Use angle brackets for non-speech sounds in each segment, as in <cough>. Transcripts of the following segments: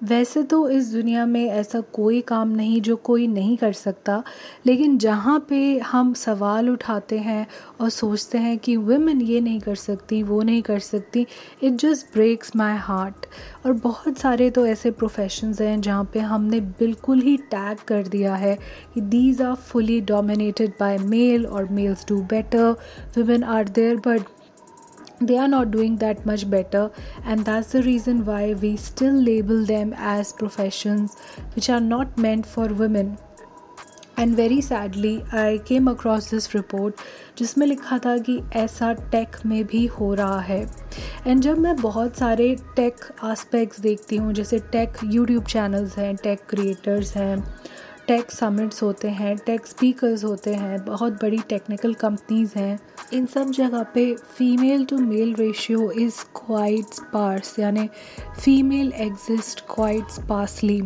वैसे तो इस दुनिया में ऐसा कोई काम नहीं जो कोई नहीं कर सकता, लेकिन जहाँ पे हम सवाल उठाते हैं और सोचते हैं कि वुमेन ये नहीं कर सकती, वो नहीं कर सकती it just breaks my heart और बहुत सारे तो ऐसे प्रोफेशंस हैं जहाँ पे हमने बिल्कुल ही टैग कर दिया है कि these are fully dominated by male और males do better women are there but they are not doing that much better and that's the reason why we still label them as professions which are not meant for women and very sadly I came across this report जिसमें लिखा था कि ऐसा take में भी हो रहा है एंड जब मैं बहुत सारे टेक आस्पेक्ट्स देखती हूँ जैसे टेक यूट्यूब चैनल्स हैं टेक क्रिएटर्स हैं टेक समिट्स होते हैं टेक स्पीकर्स होते हैं, बहुत बड़ी टेक्निकल कंपनीज़ हैं। इन सब जगह पे female to male ratio is quite sparse यानी female exist quite sparsely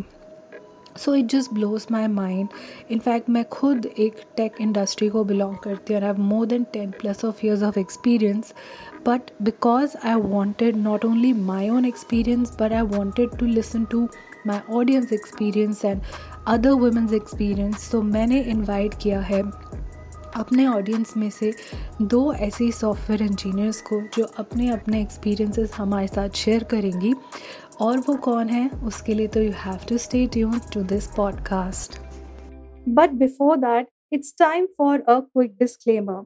so it just blows my mind in fact मैं खुद एक टेक इंडस्ट्री को बिलोंग करती हूँ I have more than ten plus of years of experience but because I wanted not only my own experience but I wanted to listen to my audience experience and other women's experience तो मैंने invite किया है अपने audience में से दो ऐसे software engineers को जो अपने अपने एक्सपीरियंसेस हमारे साथ शेयर करेंगी। और वो कौन है, उसके लिए तो you have to stay tune to this podcast but before that it's time for a quick disclaimer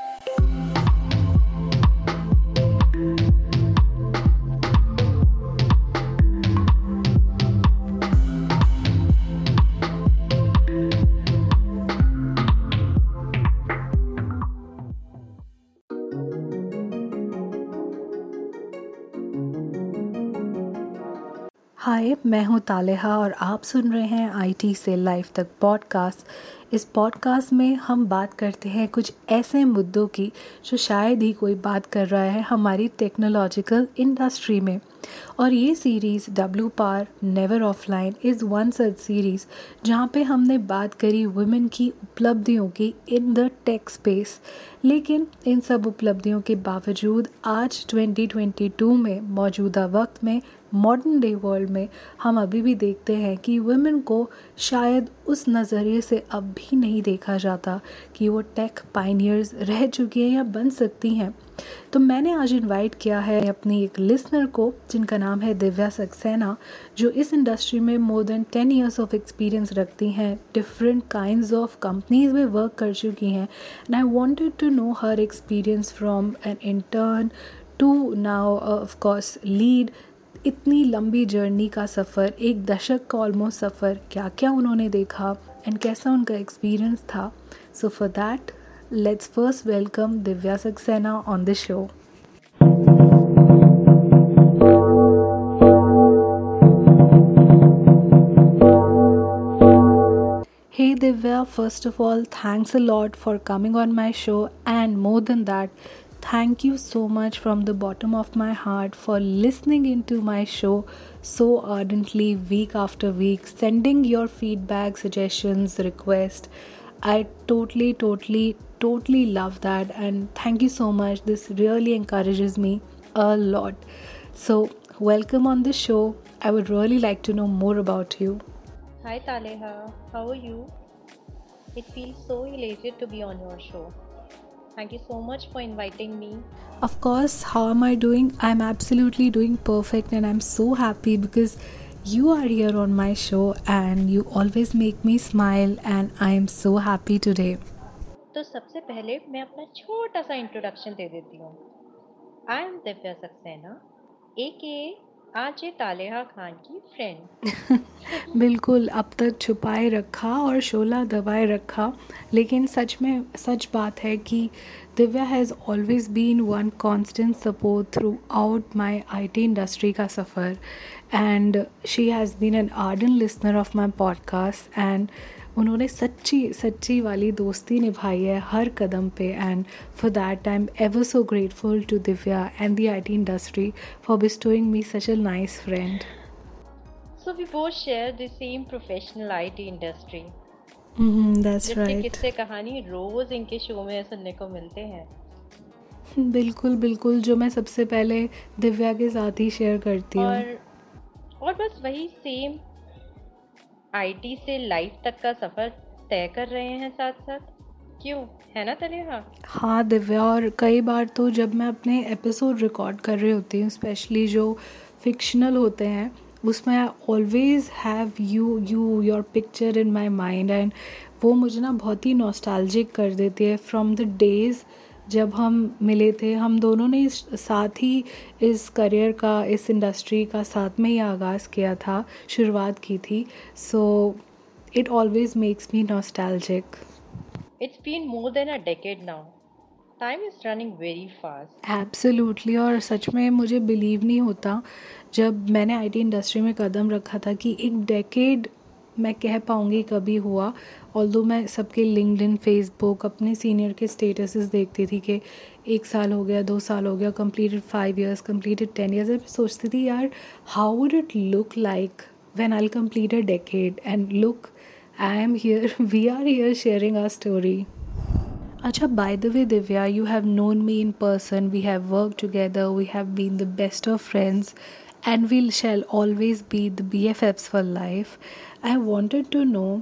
हाय मैं हूँ तालेहा और आप सुन रहे हैं आईटी से लाइफ तक पॉडकास्ट इस पॉडकास्ट में हम बात करते हैं कुछ ऐसे मुद्दों की, जो शायद ही कोई बात कर रहा है हमारी टेक्नोलॉजिकल इंडस्ट्री में। और ये series W par never offline is one such series जहाँ पे हमने बात करी वुमेन की उपलब्धियों की इन द टेक स्पेस लेकिन इन सब उपलब्धियों के बावजूद आज 2022 में मौजूदा वक्त में मॉडर्न डे वर्ल्ड में हम अभी भी देखते हैं कि वुमेन को शायद उस नज़रिए से अब भी नहीं देखा जाता कि वो टेक पाइनियर्स रह चुकी हैं या बन सकती हैं। तो मैंने आज इनवाइट किया है अपनी एक लिसनर को, जिनका नाम है दिव्या सक्सेना, जो इस इंडस्ट्री में more than ten years of experience रखती हैं डिफरेंट काइंड ऑफ़ कंपनीज़ में वर्क कर चुकी हैं। And I wanted to know her experience from an intern to now of course lead इतनी लंबी जर्नी का सफ़र एक दशक का ऑलमोस्ट सफ़र क्या क्या उन्होंने देखा एंड कैसा उनका एक्सपीरियंस था? So for that let's first welcome Divya Saxena on the show Hey Divya, first of all, thanks a lot for coming on my show and more than that, thank you so much from the bottom of my heart for listening into my show so ardently week after week, sending your feedback, suggestions, requests. I totally, totally, totally love that and thank you so much. This really encourages me a lot. So, welcome on the show. I would really like to know more about you. Hi Taleha, how are you? It feels so elated to be on your show. Thank you so much for inviting me. Of course, how am I doing? I'm absolutely doing perfect and I'm so happy because you are here on my show and you always make me smile and I am so happy today. तो सबसे पहले मैं अपना छोटा सा introduction दे देती हूँ I am Divya Saxena A K आज ये तालेहा खान की फ्रेंड <laughs> बिल्कुल, अब तक छुपाए रखा और शोला दबाए रखा, लेकिन सच में, सच बात है कि Divya has always been one constant support throughout my I T industry का सफ़र and she has been an ardent listener of my podcast and उन्होंने सच्ची सच्ची वाली दोस्ती निभाई है हर कदम पे and for that I am ever so grateful to Divya and the I T industry for bestowing me such a nice friend So we both share the same professional IT industry. Mm-hmm, that's जिसके right. किस्से कहानी रोज इनके show में सुनने को मिलते हैं <laughs> बिल्कुल बिल्कुल जो मैं सबसे पहले दिव्या के साथ ही शेयर करती हूँ और और बस वही सेम आईटी से लाइफ तक का सफ़र तय कर रहे हैं साथ साथ क्यों? है ना तलेहा हाँ दिव्या, और कई बार तो जब मैं अपने एपिसोड रिकॉर्ड कर रही होती हूँ स्पेशली जो फिक्शनल होते हैं, उसमें I always have you you your picture in my mind and वो मुझे ना बहुत ही नॉस्टैल्जिक कर देती है फ्रॉम द डेज़ जब हम मिले थे हम दोनों ने साथ ही इस करियर का इस इंडस्ट्री का साथ में ही आगाज़ किया था शुरुआत की थी so it always makes me nostalgic It's been more than a decade now. Time is running very fast. Absolutely और सच में मुझे बिलीव नहीं होता जब मैंने आईटी इंडस्ट्री में कदम रखा था कि एक डेकेड मैं कह पाऊँगी कभी हुआ ऑल दो मैं सबके लिंकड इन फेसबुक अपने सीनियर के स्टेटसेस देखती थी कि एक साल हो गया दो साल हो गया completed five years completed ten years मैं सोचती थी यार how would it look like when I complete a decade and look I am here we are here sharing our story Acha, by the way, Divya, you have known me in person. We have worked together. We have been the best of friends, and we shall always be the BFFs for life. I wanted to know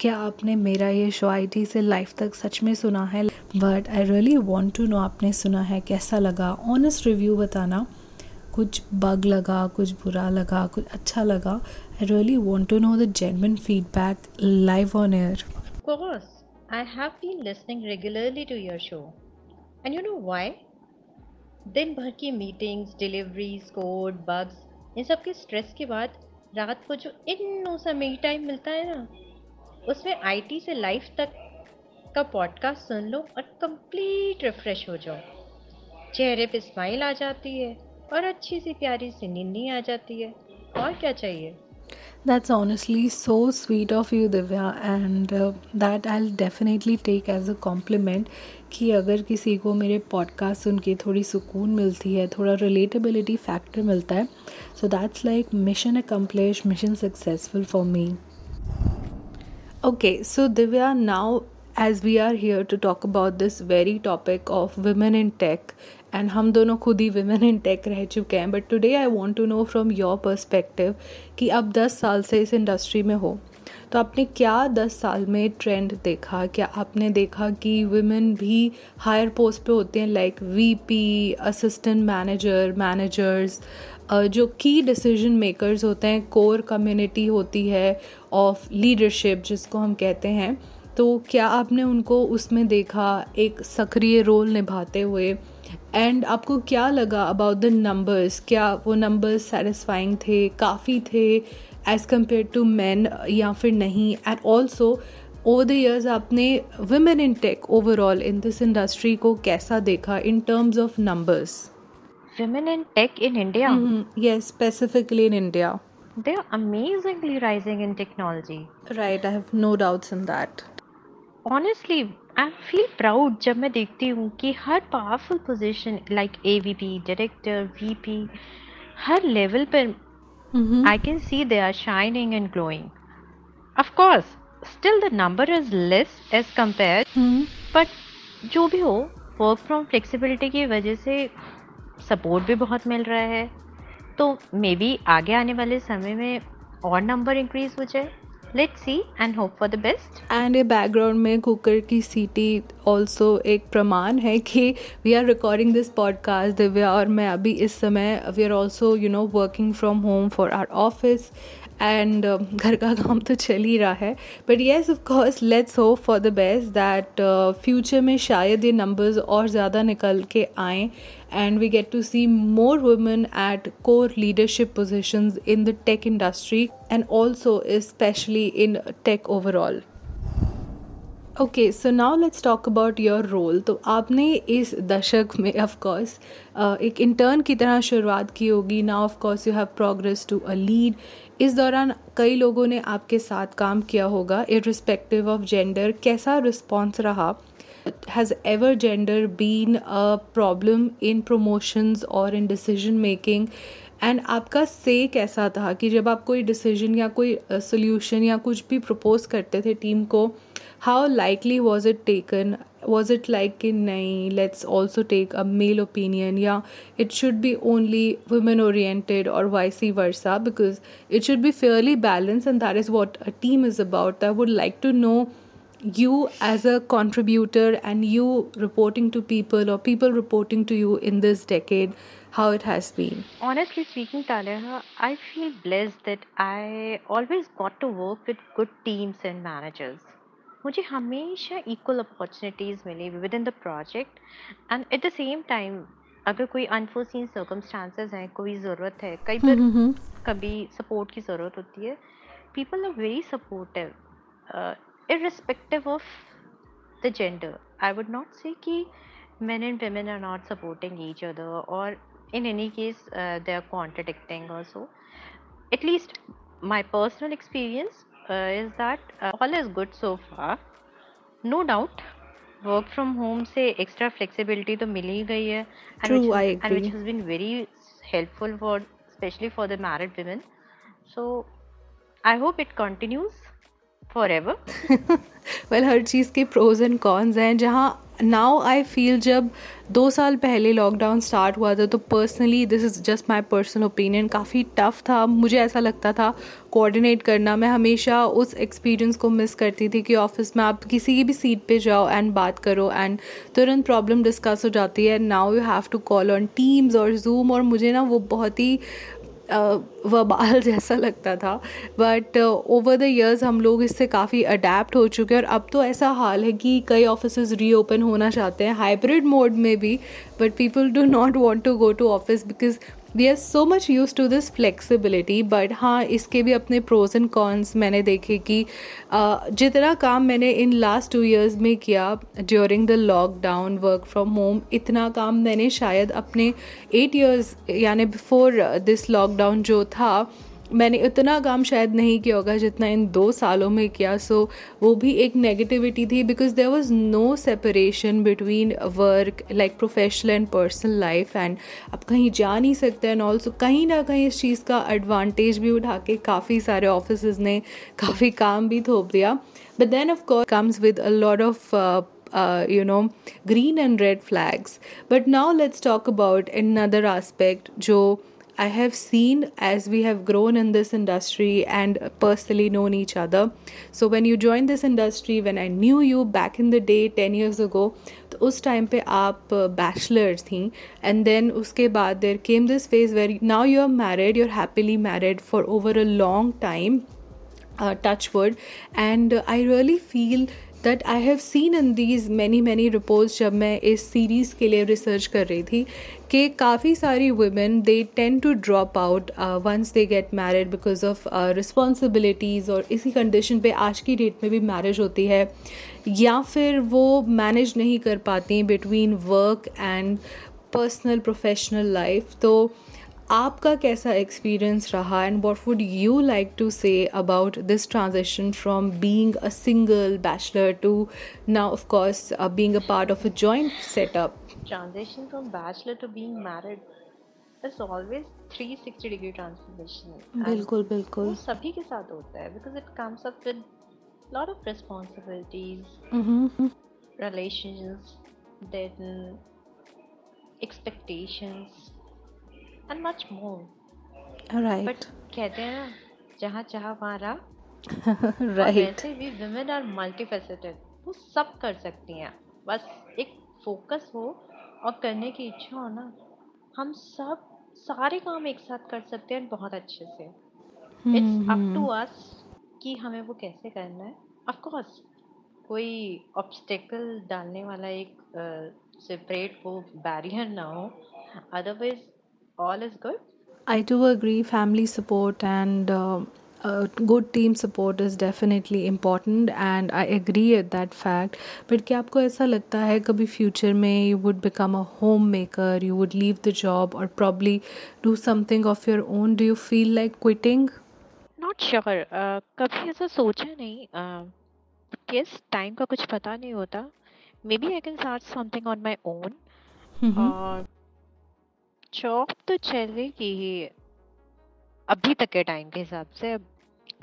क्या आपने मेरा ये show I T से life तक सच में सुना है? But I really want to know आपने सुना है कैसा लगा? ऑनेस्ट रिव्यू बताना। कुछ बग लगा कुछ बुरा लगा कुछ अच्छा लगा। I really want to know the genuine feedback live on air course, I have been listening regularly to your show. And you know why? दिन भर की मीटिंग्स डिलीवरीज कोड बग्स इन सब के स्ट्रेस के बाद रात को जो इन सा मी टाइम मिलता है ना, उसमें आईटी से लाइफ तक का पॉडकास्ट सुन लो और कंप्लीट रिफ्रेश हो जाओ। चेहरे पे स्माइल आ जाती है और अच्छी सी प्यारी सी नींदी आ जाती है। और क्या चाहिए? That's honestly so sweet of you, Divya, and uh, that I'll definitely take as a compliment कि अगर किसी को मेरे पॉडकास्ट सुन के थोड़ी सुकून मिलती है थोड़ा रिलेटेबिलिटी फैक्टर मिलता है so that's like mission accomplish mission successful for me Okay, so Divya, now as we are here to talk about this very topic of women in tech, and हम दोनों खुद ही विमेन इन टेक रह चुके हैं. But today I want to no from your perspective कि अब 10 साल से इस इंडस्ट्री में हो. तो आपने क्या 10 साल में ट्रेंड देखा? क्या आपने देखा कि women भी हायर पोस्ट पे होते हैं? Like VP assistant manager managers जो की डिसीज़न मेकर्स होते हैं. कोर कम्युनिटी होती है ऑफ़ लीडरशिप जिसको हम कहते हैं. तो क्या आपने उनको उसमें देखा एक सक्रिय रोल निभाते हुए? एंड आपको क्या लगा अबाउट द नंबर्स क्या वो नंबर्स सेटिस्फाइंग थे काफ़ी थे एज़ कंपेयर टू मैन या फिर नहीं? And also over the years आपने women in tech overall in this industry को कैसा देखा in terms of numbers women in tech in India? Yes specifically in india. They are amazingly rising in technology. Right i have no doubts in that. Honestly I feel proud जब मैं देखती हूँ कि हर powerful position like A V P director V P her level पर. I can see they are shining and glowing of course still the number is less as Hmm. But जो भी हो work from flexibility की वजह से support भी बहुत मिल रहा है तो मे बी आगे आने वाले समय में और नंबर इंक्रीज हो जाए let's see and hope for the best and ये बैकग्राउंड में कुकर की सीटी ऑल्सो एक प्रमाण है कि we are recording this podcast Divya, और मैं अभी इस समय we are also you know working from home for our office and घर का काम तो चल ही रहा है. But yes of course let's hope for the best that future में शायद ये नंबर्स और ज़्यादा निकल के आएँ. And we get to see more women at core leadership positions in the tech industry and also especially in tech overall. Okay so now let's talk about your role तो आपने इस दशक में ऑफ़ कोर्स एक intern की तरह शुरुआत की होगी। ना of course you have progress to a lead इस दौरान कई लोगों ने आपके साथ काम किया होगा इरिस्पेक्टिव ऑफ़ जेंडर कैसा रिस्पॉन्स रहा? Has ever gender been a problem in promotions और इन डिसीज़न मेकिंग एंड आपका से कैसा था कि जब आप कोई डिसीज़न या कोई सोल्यूशन uh, या कुछ भी प्रपोज करते थे टीम को how likely was it taken was it like कि नहीं let's also take a male opinion या it should be only women oriented और vice versa because it should be fairly balance and that is what a team is about I would like to know you as a contributor and you reporting to people or people reporting to you in this decade how it has been honestly speaking Talia, i feel blessed that i always got to work with good teams and managers मुझे हमेशा equal opportunities milli within the project and at the same time अगर कोई unforeseen circumstances हैं कोई ज़रूरत है कई बार कभी सपोर्ट की ज़रूरत होती है people are very supportive irrespective of the gender i would not say ki men and women are not supporting each other or in any case uh, they are contradicting also at least my personal experience uh, is that uh, all is good so far no doubt work from home से extra flexibility तो मिल ही गई है and which has been very helpful for specially for the married women so I hope it continues Forever well हर चीज़ के pros and cons हैं। जहाँ now I feel जब दो साल पहले लॉकडाउन स्टार्ट हुआ था तो personally this is just my personal opinion काफ़ी टफ था। मुझे ऐसा लगता था कोऑर्डिनेट करना। मैं हमेशा उस एक्सपीरियंस को मिस करती थी कि ऑफ़िस में आप किसी की भी सीट पे जाओ एंड बात करो एंड तुरंत प्रॉब्लम डिस्कस हो जाती है। Now you have to call on Teams और जूम और मुझे ना वो बहुत ही वबाल <laughs> जैसा लगता था। बट ओवर द ईयर्स हम लोग इससे काफ़ी अडेप्ट हो चुके हैं और अब तो ऐसा हाल है कि कई ऑफ़िस रीओपन होना चाहते हैं। हाइब्रिड मोड में भी but people do not want to go to office because we are so much use to this flexibility but हाँ इसके भी अपने प्रोज एंड कॉन्स मैंने देखे कि जितना काम मैंने इन लास्ट टू ईयर्स में किया during the lockdown work from home इतना काम मैंने शायद अपने एट ईयर्स यानी बिफोर दिस लॉकडाउन जो था मैंने इतना काम शायद नहीं किया होगा जितना इन दो सालों में किया। सो so, वो भी एक नेगेटिविटी थी because there was no separation between work like professional and personal life and आप कहीं जा नहीं सकते एंड ऑल्सो कहीं ना कहीं इस चीज़ का एडवांटेज भी उठा के काफ़ी सारे ऑफ़िस ने काफ़ी काम भी थोप दिया। But then of comes with a lot of uh, you know green and red flags. But now let's talk about another aspect jo I have seen as we have grown in this industry and personally known each other. So when you joined this industry, when I knew you back in the day 10 years ago, तो उस time पे आप bachelor थी and then उसके बाद there came this phase where now you are married you are happily married for over a long time touch wood and uh, i really feel that I have seen in these many many reports जब मैं इस series के लिए research कर रही थी, कि काफ़ी सारी women they tend to drop out once they get married because of responsibilities और इसी कंडीशन पे आज की डेट में भी मैरिज होती है, या फिर वो मैनेज नहीं कर पाती between work and personal professional life तो आपका कैसा एक्सपीरियंस रहा and what would you like to say about this transaction from being a single bachelor to now of course being a part of a joint setup transaction from bachelor to being married it's always 360 degree transformation बिल्कुल बिल्कुल। सभी के साथ होता है because it comes up with lot of responsibilities mm-hmm. relations then expectations and much more. Right. But कहते हैं ना जहाँ चाह वहाँ राह। <laughs> right. वैसे भी women are multifaceted वो सब कर सकती हैं। बस एक फोकस हो और करने की इच्छा हो ना। हम सब सारे काम एक साथ कर सकते हैं बहुत अच्छे से। इट्स अप टू अस कि हमें वो कैसे करना है। ऑफ़ कोर्स कोई ऑब्स्टेकल डालने वाला एक सेपरेट वो बैरियर ना हो। Otherwise all is good I do agree, family support and uh, uh, good team support is definitely important and I agree at that fact. But क्या आपको ऐसा लगता है कभी फ्यूचर में you would become a homemaker, you would leave the job or probably do something of your own? Do you feel like quitting? Not sure कभी ऐसा सोचा नहीं यस टाइम का कुछ पता नहीं होता maybe I can start something on my own Mm-hmm. और जॉब तो चलेगी ही अभी तक के टाइम के हिसाब से अब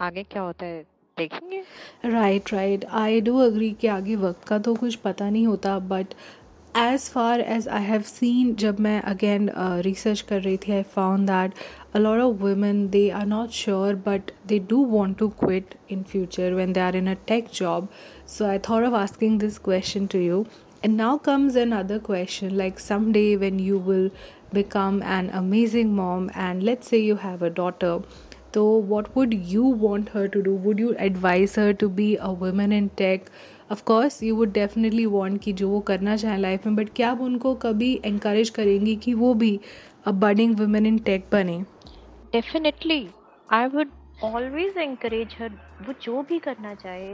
आगे क्या होता है देखेंगे right right I do agree कि आगे वक्त का तो कुछ पता नहीं होता but as far as I have seen जब मैं अगेन रिसर्च कर रही थी I found that a lot of women they are not sure but they do want to quit in future when they are in a tech job so i thought of asking this question to you and now comes another question like someday when you will become an amazing mom and let's say you have a daughter so what would you want her to do would you advise her to be a woman in tech of course you would definitely want कि जो वो करना चाहें life में but क्या आप उनको कभी encourage करेंगी कि वो भी a budding women in tech बने definitely I would always encourage her वो जो भी करना चाहे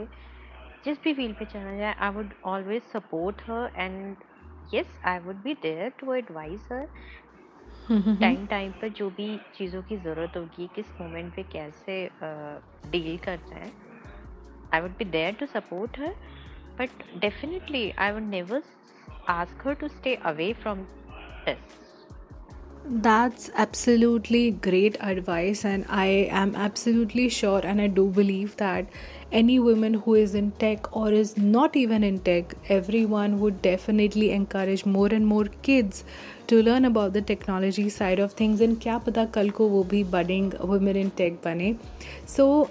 जिस भी फ़ील्ड पे चलना चाहे I would always support her and yes I would be there to advice her time time पर जो भी चीज़ों की ज़रूरत होगी किस मोमेंट पे कैसे डील करना है I would be there to support her but definitely I would never ask her to stay away from this That's absolutely great advice, and I am absolutely sure, and I do believe that any woman who is in tech or is not even in tech, everyone would definitely encourage more and more kids to learn about the technology side of things. And क्या पता कल को वो भी budding women in tech बने.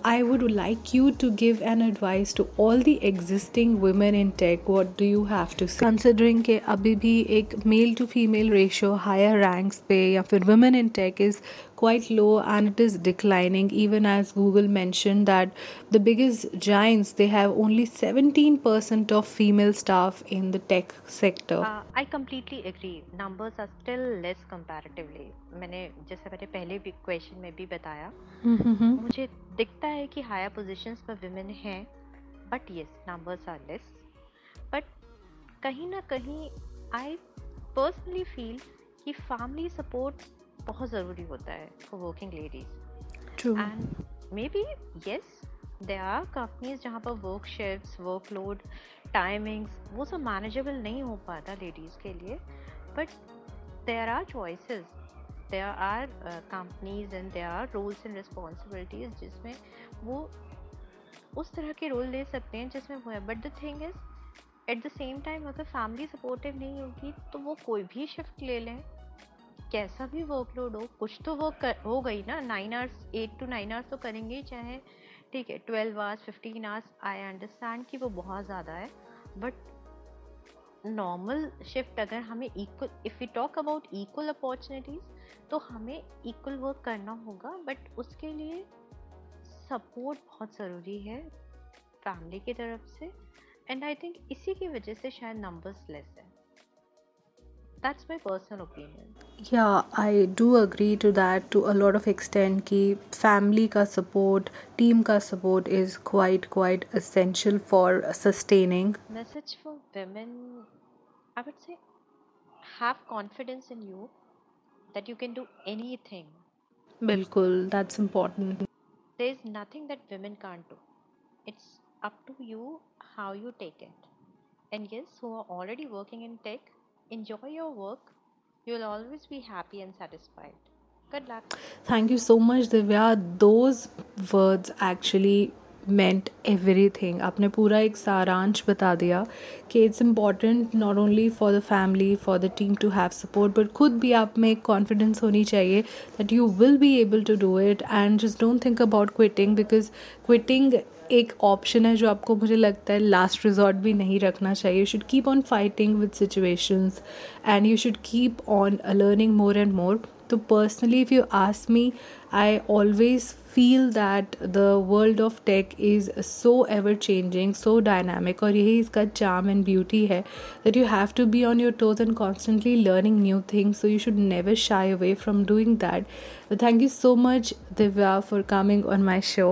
I would like you to give an advice to all the existing women in tech. What do you have to say? Considering कि अभी भी एक male to female ratio higher ranks पे या फिर women in tech is quite low and it is declining even as google mentioned that the biggest giants they have only 17% of female staff in the tech sector I completely agree numbers are still less comparatively मैंने जैसे मैंने पहले भी question में भी बताया Mhm. मुझे दिखता है कि हायर पोजीशंस पर विमेन हैं but yes numbers are less but कहीं ना कहीं आई पर्सनली फील कि फैमिली सपोर्ट बहुत ज़रूरी होता है for working ladies and maybe yes they are companies जहाँ पर वर्क वर्कलोड टाइमिंग्स वो सब मैनेजेबल नहीं हो पाता लेडीज़ के लिए but there are choices there are companies and there are roles and responsibilities जिसमें वो उस तरह के रोल ले सकते हैं जिसमें वो है। But the thing is at the same time अगर फैमिली सपोर्टिव नहीं होगी तो वो कोई भी शिफ्ट ले लें। कैसा भी वर्कलोड हो, कुछ तो वर्क कर, हो गई ना nine hours eight to nine hours तो करेंगे ही, चाहे, ठीक है twelve hours fifteen hours I understand कि वो बहुत ज़्यादा है बट नॉर्मल शिफ्ट अगर हमें equal if you talk about equal opportunities तो हमें इक्वल वर्क करना होगा बट उसके लिए सपोर्ट बहुत ज़रूरी है फैमिली की तरफ़ से एंड आई थिंक इसी की वजह से शायद नंबर्स लेस है। that's my personal opinion. Yeah i do agree to that to a lot of extent ki family ka support team ka support is quite quite essential for sustaining. Message for women i would say have confidence in you that you can do anything. Bilkul that's important. There's nothing that women can't do. It's up to you how you take it. And yes who are already working in tech enjoy your work you will always be happy and satisfied good luck Thank you so much, Divya. Those words actually meant everything आपने पूरा एक सारांश बता दिया कि it's important not only for the family for the team to have support but खुद भी आप में एक confidence होनी चाहिए that you will be able to do it and just don't think about quitting because quitting एक option है जो आपको मुझे लगता है लास्ट रिजॉर्ट भी नहीं रखना चाहिए। You should keep on fighting with situations and you should keep on learning more and more तो personally if you ask me I always feel that the world of tech is so ever changing so dynamic और यही इसका charm and beauty है that you have to be on your toes and constantly learning new things so you should never shy away from doing that thank you so much Divya for coming on my show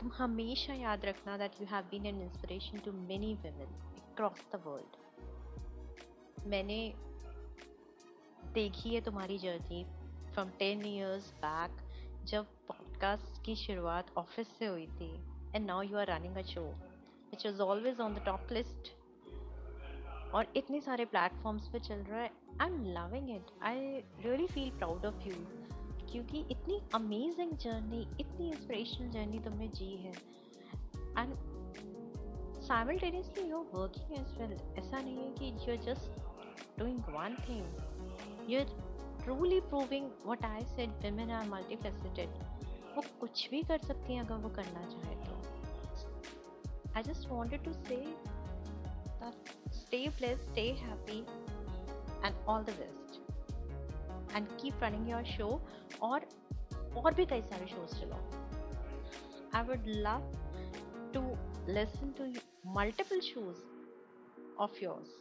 तुम हमेशा याद रखना that you have been an inspiration to many women across the world मैंने देखी है तुम्हारी journey from ten years back जब podcast की शुरुआत ऑफ़िस से हुई थी and now you are running a show which is always on the top list और इतने सारे प्लेटफॉर्म्स पे चल रहा है I am loving it I really feel proud of you क्योंकि इतनी अमेजिंग जर्नी इतनी इंस्परेशनल जर्नी तुमने जी है। And simultaneously you working as well ऐसा नहीं है कि you are just doing one thing you are truly proving what I said women are multifaceted वो कुछ भी कर सकती हैं अगर वो करना चाहे तो। I just wanted to say stay blessed stay happy and all the best and keep running your show और और भी कई सारे शोज़ चलाओ I would love to listen to multiple shows of yours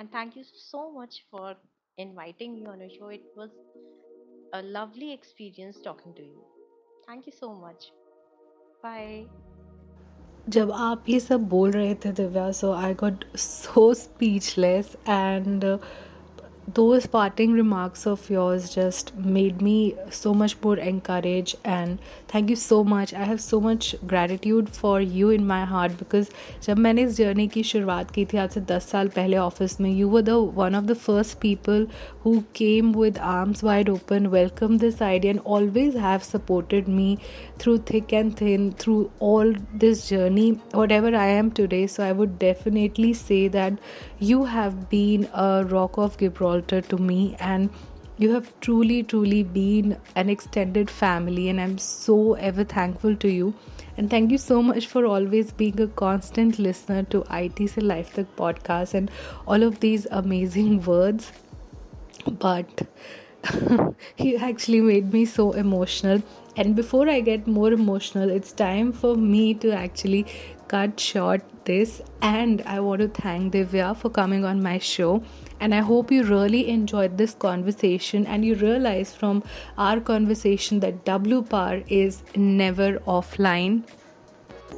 and thank you so much for inviting you on your show it was a lovely experience talking to you thank you so much bye जब आप ये सब बोल रहे थे Divya so I got so speechless and those parting remarks of yours just made me so much more encouraged and thank you so much i have so much gratitude for you in my heart because जब मैंने इस journey की शुरुआत की थी आज से दस साल पहले ऑफिस में you were the one of the first people who came with arms wide open welcomed this idea and always have supported me through thick and thin through all this journey whatever i am today so i would definitely say that you have been a rock of gibraltar to me and you have truly truly been an extended family and i'm so ever thankful to you and thank you so much for always being a constant listener to ITC Life Tech podcast and all of these amazing words. But <laughs> he actually made me so emotional. And before I get more emotional, it's time for me to actually cut short this. And I want to thank Divya for coming on my show and I hope you really enjoyed this conversation and you realize from our conversation that W Power is never offline.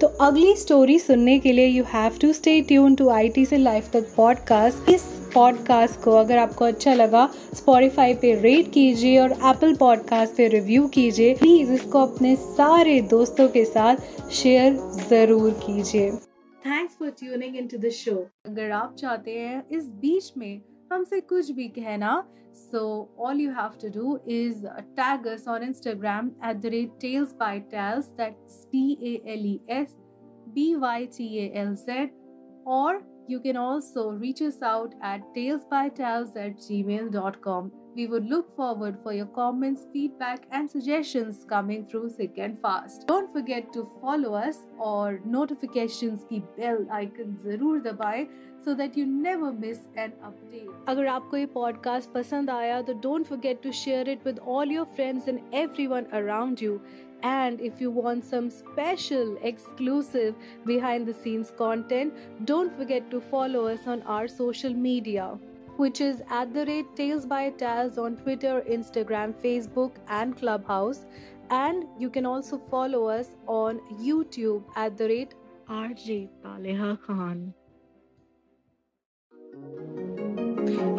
तो अगली story सुनने के लिए you have to stay tune to I T से life तक podcast इस podcast को अगर आपको अच्छा लगा स्पॉटिफाई पे रेट कीजिए और एप्पल पॉडकास्ट पे रिव्यू कीजिए. प्लीज़ इसको अपने सारे दोस्तों के साथ शेयर ज़रूर कीजिए. Thanks for tuning in to the show अगर आप चाहते हैं इस बीच में हमसे कुछ भी कहना so all you have to do is uh, tag us on Instagram at the rate Tales by Tales that's T A L E S B Y T A L Z or you can also reach us out at talesbytales at gmail.com. We would look forward for your comments, feedback, and suggestions coming through thick and fast. Don't forget to follow us or notifications की bell icon जरूर दबाएं so that you never miss an update. अगर आपको ये podcast पसंद आया तो don't forget to share it with all your friends and everyone around you. And if you want some special, exclusive behind the scenes content, don't forget to follow us on our social media, which is at the rate Tales by Tales on Twitter, Instagram, Facebook, and Clubhouse. And you can also follow us on YouTube at the rate RJ Taleha Khan.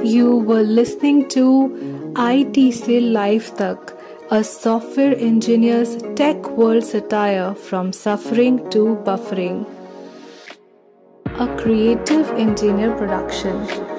You were listening to ITC Life Tak a software engineer's tech world satire from suffering to buffering. A creative engineer production.